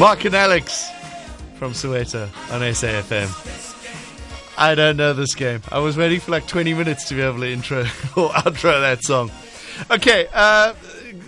Mark and Alex from Soweto on SAFM. I don't know this game. I was waiting for like 20 minutes to be able to intro or outro that song. Okay, uh,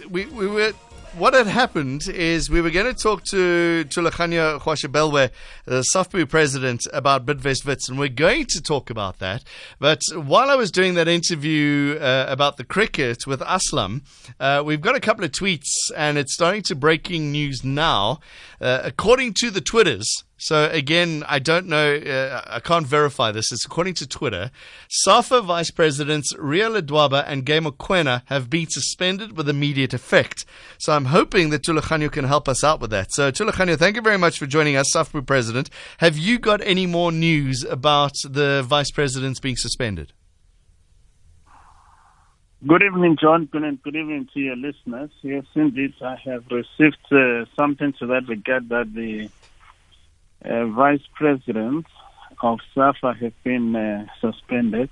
we, we were what had happened is we were going to talk to Thulaganyo Gaoshubelwe, the SAFPU president, about Bidvest Wits, and we're going to talk about that. But while I was doing that interview uh, about the cricket with Aslam, uh, we've got a couple of tweets, and it's starting to breaking news now. Uh, according to the Twitters, so again, I don't know, uh, I can't verify this. It's according to Twitter. SAFA Vice Presidents Ria Ledwaba and Gay Mokoena have been suspended with immediate effect. So I'm hoping that Thulaganyo can help us out with that. So Thulaganyo, thank you very much for joining us, SAFPU President. Have you got any more news about the Vice Presidents being suspended? Good evening, John. Good good, evening to your listeners. Yes, indeed, I have received uh, something to that regard that the uh, vice president of SAFA have been uh, suspended.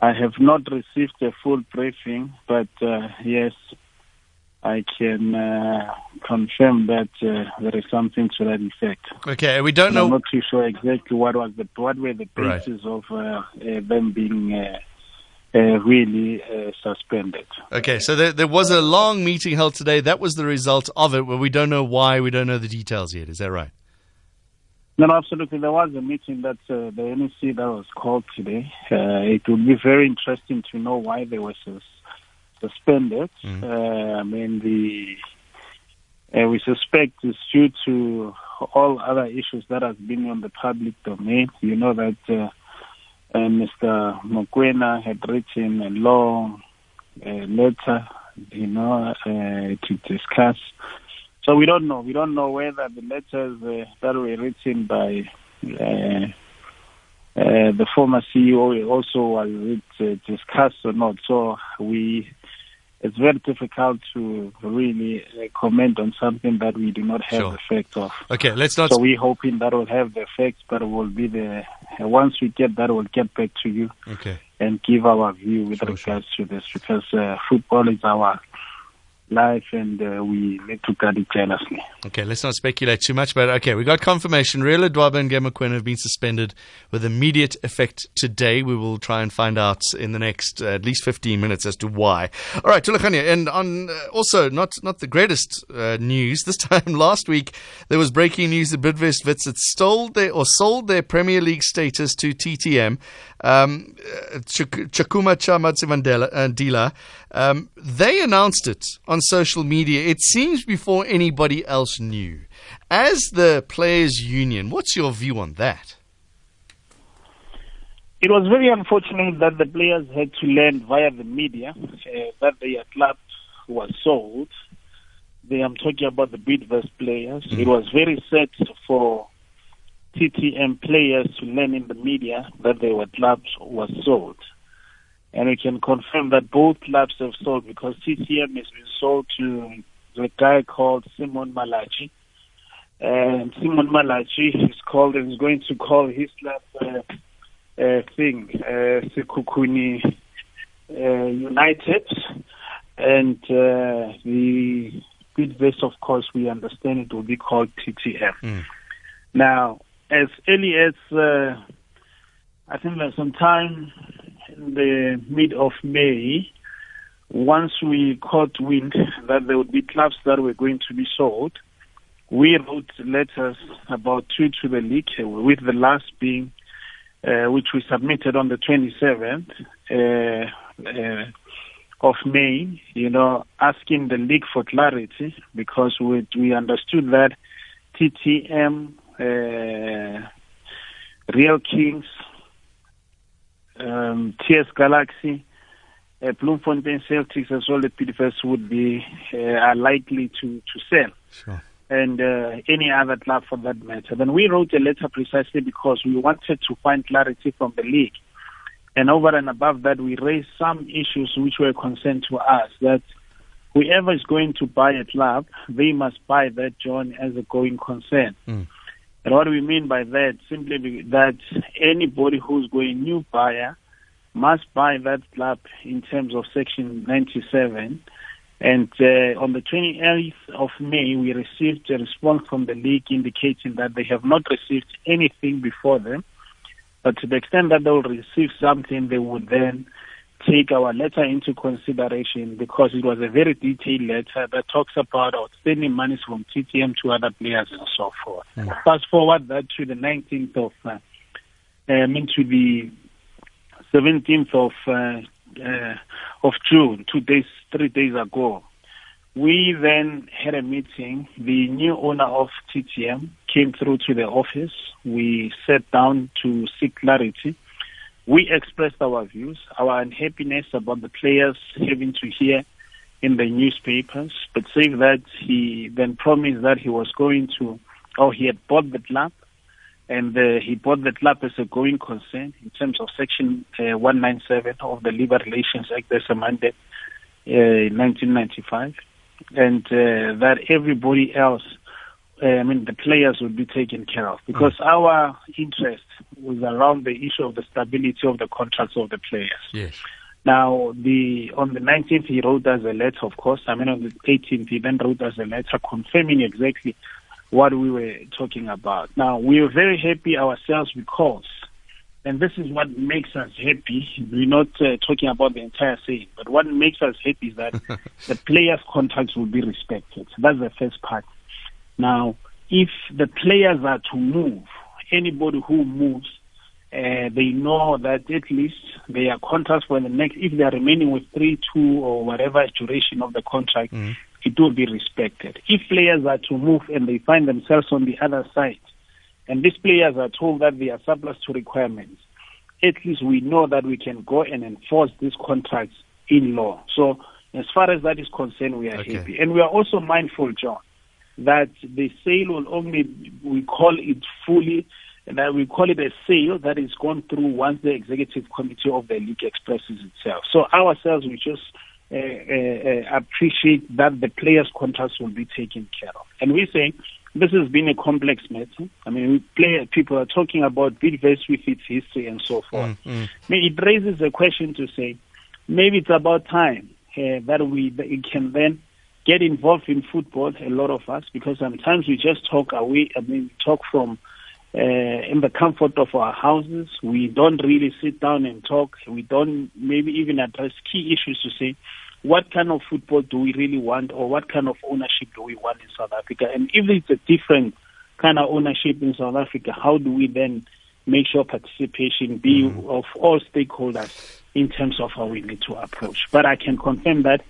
I have not received a full briefing, but uh, yes, I can uh, confirm that uh, there is something to that effect. Okay, we don't know. I'm not too sure exactly what was the what were the basis right. of uh, them being. really suspended. Okay, so there, there was a long meeting held today. That was the result of it, but we don't know why. We don't know the details yet. Is that right? No, no, absolutely. There was a meeting that uh, the NEC that was called today. Uh, it would be very interesting to know why they were sus- suspended. Mm-hmm. Uh, I mean, the uh, we suspect it's due to all other issues that have been on the public domain. You know that uh, uh, Mr. Mokoena had written a long letter, you know, to discuss so we don't know. We don't know whether the letters uh, that were written by uh, uh, the former CEO also was it, uh, discussed or not. So we, it's very difficult to really uh, comment on something that we do not have sure. the effect of. Okay, let's not. So we're hoping that will have the effect, but it will be the once we get that, we'll get back to you. Okay. And give our view with sure, regards sure. to this because uh, football is our life and uh, we need to guard it jealously. Okay, let's not speculate too much, but okay, we got confirmation. Ria Ledwaba and Gay Mokoena have been suspended with immediate effect today. We will try and find out in the next uh, at least 15 minutes as to why. All right, Thulaganyo, and on uh, also not not the greatest uh, news. This time last week, there was breaking news that Bidvest Wits had stole their or sold their Premier League status to TTM. Um, uh, Ch- Chakuma Chamatsivandila. Um, they announced it on social media. It seems before anybody else knew. As the players' union, what's your view on that? It was very unfortunate that the players had to learn via the media uh, that their club was sold. They, I'm talking about the Bidvest players. Mm. It was very sad for TTM players to learn in the media that their clubs was sold. And we can confirm that both clubs have sold because TTM has been sold to a guy called Simon Malatji. And Simon Malatji is called and is going to call his club uh, uh, thing, uh, Sekhukhune uh, United. And uh, the Bidvest, of course, we understand it will be called TTM. Mm. Now, as early as uh, I think like sometime in the mid of May, once we caught wind that there would be clubs that were going to be sold, we wrote letters about two to the league, with the last being uh, which we submitted on the 27th uh, uh, of May, you know, asking the league for clarity because we, we understood that TTM uh, Real Kings, um, TS Galaxy, uh, Bloemfontein Celtics as well as PDFS would be uh, are likely to, to sell. Sure. And uh, any other club for that matter. Then we wrote a letter precisely because we wanted to find clarity from the league. And over and above that, we raised some issues which were concerned to us that whoever is going to buy a club, they must buy that, John, as a going concern. Mm. And what we mean by that, simply that anybody who's going new buyer must buy that club in terms of Section 97 And uh, on the 28th of May, we received a response from the league indicating that they have not received anything before them. But to the extent that they will receive something, they would then take our letter into consideration because it was a very detailed letter that talks about outstanding monies from TTM to other players and so forth. Mm. Fast forward that to the 19th of, uh, I mean to the 17th of uh, uh, of June, two days, three days ago. We then had a meeting. The new owner of TTM came through to the office. We sat down to seek clarity we expressed our views, our unhappiness about the players having to hear in the newspapers, but saying that he then promised that he was going to, or he had bought the club, and uh, he bought the club as a going concern in terms of Section uh, 197 of the Labour Relations Act as amended uh, in 1995, and uh, that everybody else uh, I mean, the players will be taken care of because mm. our interest was around the issue of the stability of the contracts of the players. Yes. Now, the on the 19th, he wrote us a letter, of course. I mean, on the 18th, he then wrote us a letter confirming exactly what we were talking about. Now, we were very happy ourselves because, and this is what makes us happy. We're not uh, talking about the entire thing, but what makes us happy is that the players' contracts will be respected. That's the first part. Now, if the players are to move, anybody who moves, uh, they know that at least their contracts for the next, if they are remaining with three, two, or whatever duration of the contract, mm-hmm. it will be respected. If players are to move and they find themselves on the other side, and these players are told that they are surplus to requirements, at least we know that we can go and enforce these contracts in law. So, as far as that is concerned, we are okay. happy. And we are also mindful, John, that the sale will only, we call it fully, that we call it a sale that is gone through once the executive committee of the league expresses itself. So ourselves, we just uh, uh, uh, appreciate that the players' contracts will be taken care of. And we say this has been a complex matter. I mean, we play, people are talking about Bidvest with its history and so forth. Mm, mm. I mean, it raises a question to say maybe it's about time uh, that we, that we can then get involved in football, a lot of us, because sometimes we just talk away, I mean, talk from uh, in the comfort of our houses. We don't really sit down and talk. We don't maybe even address key issues to say, what kind of football do we really want or what kind of ownership do we want in South Africa? And if it's a different kind of ownership in South Africa, how do we then make sure participation be mm-hmm. of all stakeholders in terms of how we need to approach? But I can confirm that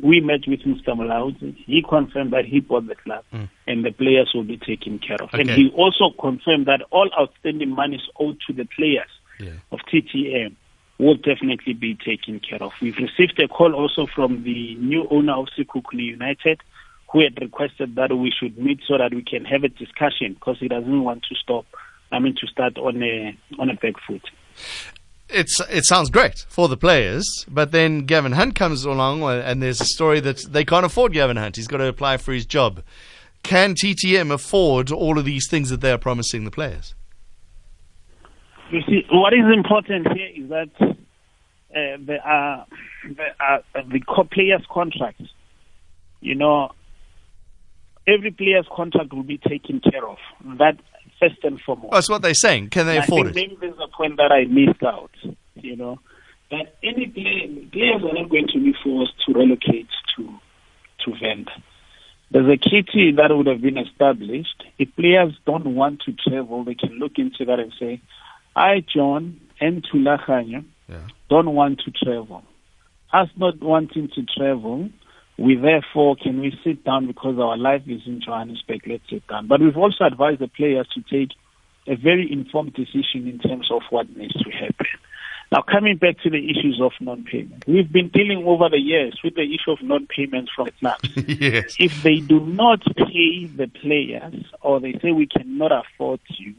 we met with Mr. Mulaudzi. He confirmed that he bought the club mm. and the players will be taken care of. Okay. And he also confirmed that all outstanding monies owed to the players yeah. of TTM will definitely be taken care of. We've received a call also from the new owner of Sekhukhune United who had requested that we should meet so that we can have a discussion because he doesn't want to stop, I mean, to start on a, on a back foot it's it sounds great for the players, but then Gavin Hunt comes along, uh, and there's a story that they can't afford Gavin Hunt. He's got to apply for his job. Can TTM afford all of these things that they are promising the players? You see, what is important here is that uh, there are, there are the players' contracts. You know, every player's contract will be taken care of. That first and foremost. That's what they're saying. Can they and afford I think it? Maybe there's a point that I missed out. You know, that any player, players are not going to be forced to relocate to to Venda. There's a kitty that would have been established. If players don't want to travel, they can look into that and say, I, John, and Thulaganyo yeah. don't want to travel. Us not wanting to travel, we therefore can we sit down because our life is in Johannesburg, let's sit down. But we've also advised the players to take a very informed decision in terms of what needs to happen. Now, coming back to the issues of non-payment, we've been dealing over the years with the issue of non-payments from clubs. yes. If they do not pay the players or they say we cannot afford you,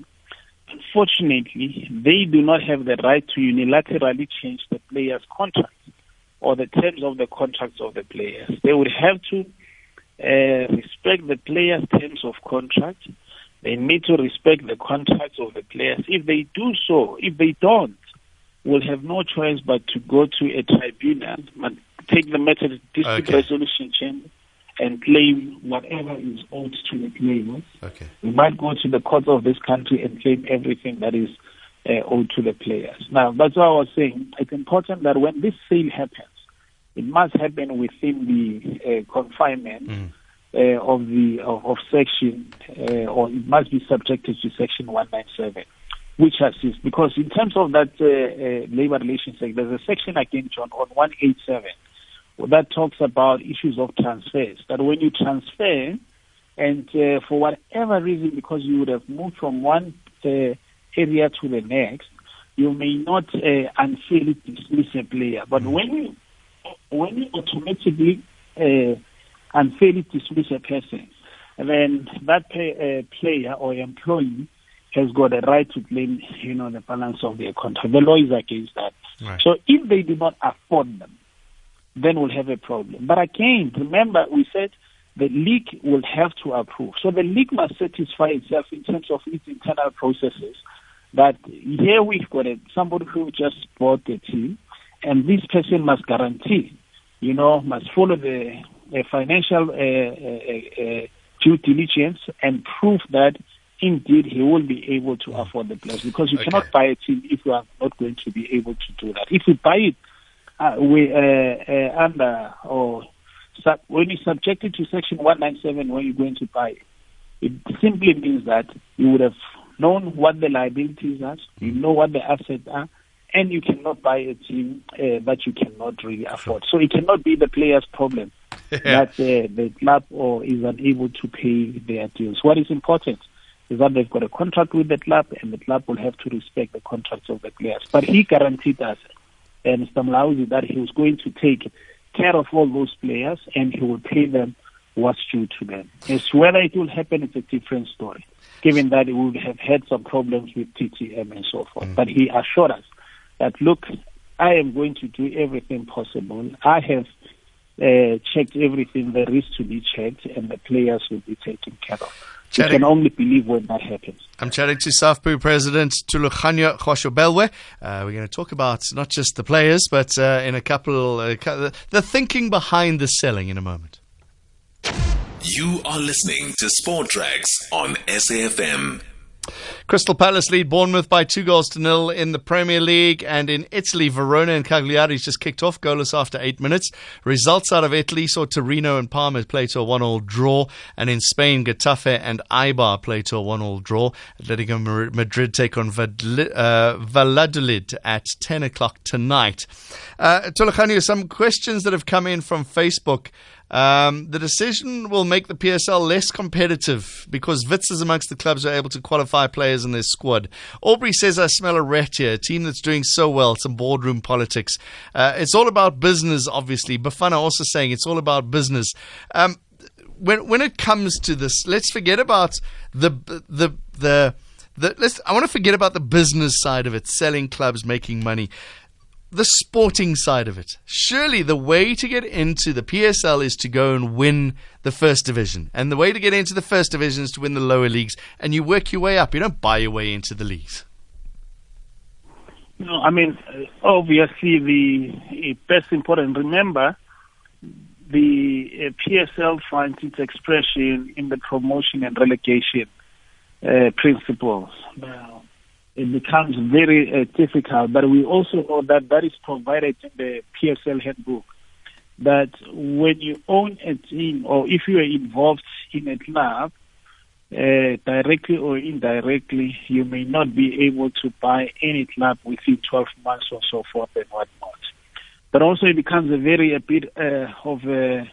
unfortunately, they do not have the right to unilaterally change the player's contract or the terms of the contracts of the players. They would have to uh, respect the players' terms of contract. They need to respect the contracts of the players. If they do so, if they don't, we'll have no choice but to go to a tribunal. But take the matter to dispute okay. resolution chamber and claim whatever is owed to the players. Okay. We might go to the courts of this country and claim everything that is uh, owed to the players. Now, that's what I was saying it's important that when this sale happens, it must happen within the uh, confinement mm. uh, of the of, of section, uh, or it must be subjected to section 197, which assists. Because in terms of that uh, uh, labor relations act, there's a section again, John, on 187 that talks about issues of transfers. That when you transfer, and uh, for whatever reason, because you would have moved from one area to the next, you may not unfairly dismiss a player. But mm. when you when you automatically uh, unfairly dismiss a person, then that pay, uh, player or employee has got a right to claim, you know, the balance of their contract. The law is against that. Right. So if they do not afford them, then we'll have a problem. But again, remember we said the league will have to approve. So the league must satisfy itself in terms of its internal processes that here we've got a, somebody who just bought the team and this person must guarantee, you know, must follow the uh, financial uh, uh, due diligence and prove that indeed he will be able to afford the place because you okay. cannot buy a team if you are not going to be able to do that. If you buy it uh, we, uh, uh, under or sub, when you subject it to Section 197 when you're going to buy it, it simply means that you would have known what the liabilities are, you know what the assets are, and you cannot buy a team uh, that you cannot really afford. So it cannot be the player's problem yeah. that uh, the club or is unable to pay their dues. What is important is that they've got a contract with the club, and the club will have to respect the contracts of the players. But he guaranteed us, uh, Mr. Mulaudzi, that he was going to take care of all those players and he will pay them what's due to them. As whether it will happen, it's a different story, given that we would have had some problems with TTM and so forth. Mm. But he assured us that look, I am going to do everything possible. I have uh, checked everything there is to be checked, and the players will be taken care of. Chatting. You can only believe when that happens. I'm chatting to SAFPU President Thulaganyo Gaoshubelwe. Uh, we're going to talk about not just the players, but uh, in a couple, uh, the thinking behind the selling in a moment. You are listening to Sport Tracks on SAFM. Crystal Palace lead Bournemouth by two goals to nil in the Premier League. And in Italy, Verona and Cagliari just kicked off goalless after eight minutes. Results out of Italy saw Torino and Parma play to a one-all draw. And in Spain, Getafe and Eibar play to a one-all draw. Atletico Madrid take on uh, Valladolid at 10 o'clock tonight. Uh, some questions that have come in from Facebook. Um, the decision will make the PSL less competitive because Wits is amongst the clubs who are able to qualify players in their squad. Aubrey says, I smell a rat here, a team that's doing so well, some boardroom politics. Uh, it's all about business, obviously. Bafana also saying it's all about business. Um, when when it comes to this, let's forget about the the the, the I want to forget about the business side of it, selling clubs, making money the sporting side of it. Surely the way to get into the PSL is to go and win the first division. And the way to get into the first division is to win the lower leagues. And you work your way up. You don't buy your way into the leagues. No, I mean, obviously the best important. Remember, the uh, PSL finds its expression in the promotion and relegation uh, principles. Now, it becomes very uh, difficult. But we also know that that is provided in the PSL handbook. That when you own a team or if you are involved in a club, uh, directly or indirectly, you may not be able to buy any club within 12 months or so forth and whatnot. But also it becomes a very a bit uh, of a,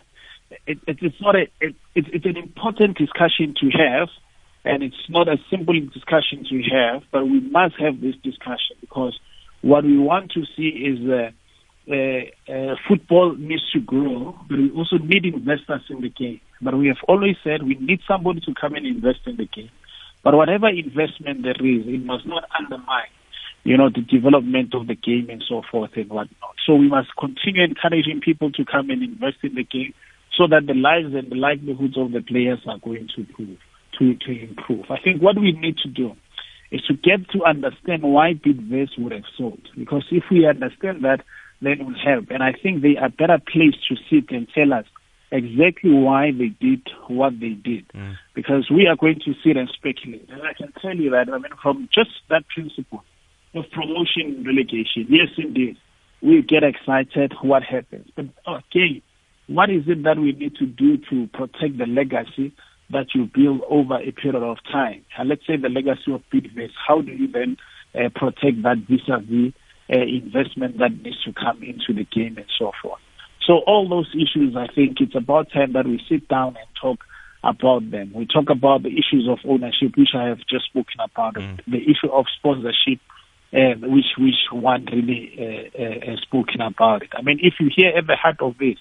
it, it, it's not a, it, it's an important discussion to have and it's not a simple discussion to have, but we must have this discussion because what we want to see is uh, uh, uh, football needs to grow, but we also need investors in the game. But we have always said we need somebody to come and invest in the game. But whatever investment there is, it must not undermine, you know, the development of the game and so forth and whatnot. So we must continue encouraging people to come and invest in the game so that the lives and the livelihoods of the players are going to improve to, to improve. I think what we need to do is to get to understand why Bidvest would have sold. Because if we understand that then will help. And I think they are better placed to sit and tell us exactly why they did what they did. Mm. Because we are going to sit and speculate. And I can tell you that, I mean, from just that principle of promotion relegation, yes, indeed, we get excited what happens. But okay, what is it that we need to do to protect the legacy that you build over a period of time? And let's say the legacy of Bidvest, how do you then uh, protect that vis-a-vis uh, investment that needs to come into the game and so forth? So all those issues, I think it's about time that we sit down and talk about them. We talk about the issues of ownership, which I have just spoken about, mm. the issue of sponsorship, uh, which which one really uh, uh, has spoken about it. I mean, if you hear at the heart of this,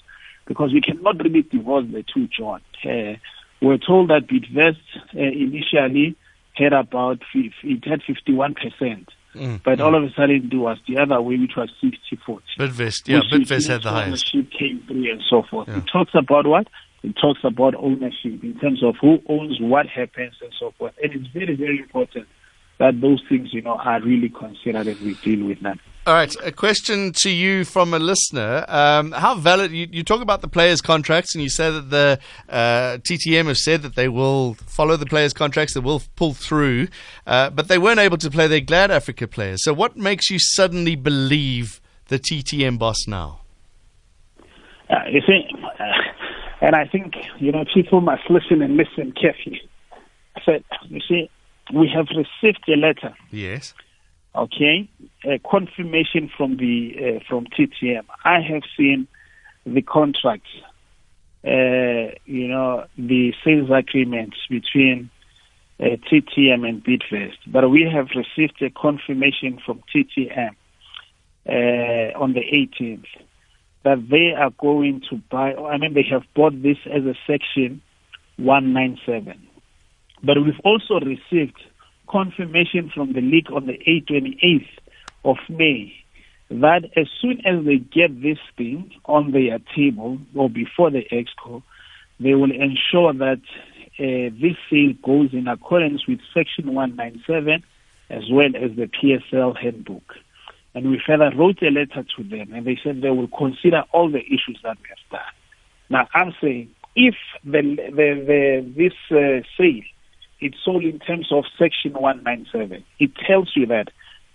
because we cannot really divorce the two, John. Uh, we're told that Bidvest uh, initially had about it had 51 percent. Mm, but mm. all of a sudden it was the other way, which was 60 40. Bidvest, yeah, Bidvest had the highest. came through and so forth. Yeah. It talks about what? It talks about ownership in terms of who owns what happens and so forth. And it's very, very important that those things, you know, are really considered as we deal with them. All right, a question to you from a listener. Um, how valid, you, you, talk about the players' contracts and you say that the uh, TTM have said that they will follow the players' contracts, they will pull through, uh, but they weren't able to play their Glad Africa players. So, what makes you suddenly believe the TTM boss now? Uh, you see, uh, and I think, you know, people must listen and listen carefully. I said, you see, we have received a letter. Yes okay, a confirmation from the uh, from TTM. I have seen the contracts, uh, you know, the sales agreements between uh, TTM and Bidvest, but we have received a confirmation from TTM uh, on the 18th that they are going to buy. I mean, they have bought this as a section 197, but we've also received confirmation from the league on the 28th of May that as soon as they get this thing on their table or before the exco, they will ensure that uh, this sale goes in accordance with Section 197 as well as the PSL handbook. And we further wrote a letter to them, and they said they will consider all the issues that we have done. Now, I'm saying if the, the, the this uh, sale it's sold in terms of Section 197. It tells you that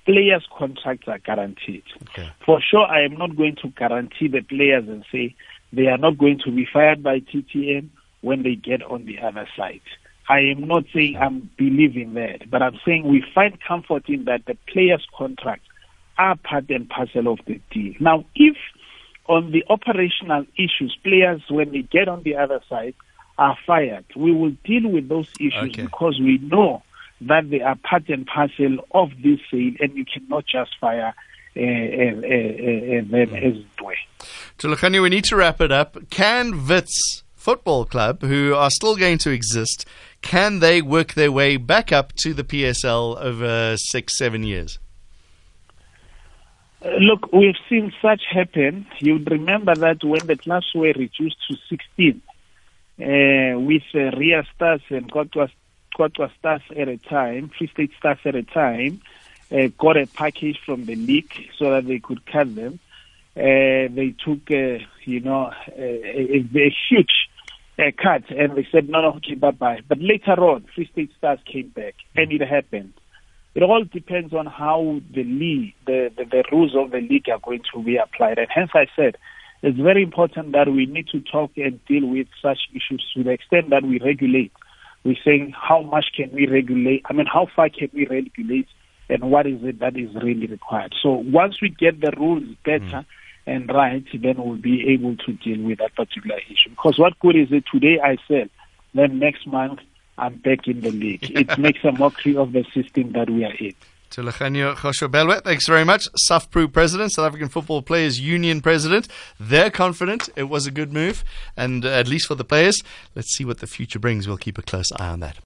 players' contracts are guaranteed. Okay. For sure, I am not going to guarantee the players and say they are not going to be fired by TTM when they get on the other side. I am not saying I'm believing that, but I'm saying we find comfort in that the players' contracts are part and parcel of the deal. Now, if on the operational issues, players, when they get on the other side, are fired. We will deal with those issues okay. because we know that they are part and parcel of this sale, and you cannot just fire uh, uh, uh, them mm. as it were. We need to wrap it up. Can Wits Football Club, who are still going to exist, can they work their way back up to the PSL over six, seven years? Uh, look, we've seen such happen. You'd remember that when the clubs were reduced to 16, uh, with uh, Ria Stars and Kotwa, Kotwa Stars at a time, Free State Stars at a time, uh, got a package from the league so that they could cut them. Uh, they took, you know, a, a, a huge uh, cut and they said, no, no, okay, bye bye. But later on, Free State Stars came back and it happened. It all depends on how the league, the, the, the rules of the league are going to be applied. And hence I said, it's very important that we need to talk and deal with such issues to the extent that we regulate. We're saying how much can we regulate? I mean, how far can we regulate? And what is it that is really required? So once we get the rules better mm. and right, then we'll be able to deal with that particular issue. Because what good is it today I sell, then next month I'm back in the league. it makes a mockery of the system that we are in. Thulaganyo Gaoshubelwe, thanks very much. SAFPRU president, South African Football Players Union president. They're confident it was a good move, and at least for the players, let's see what the future brings. We'll keep a close eye on that.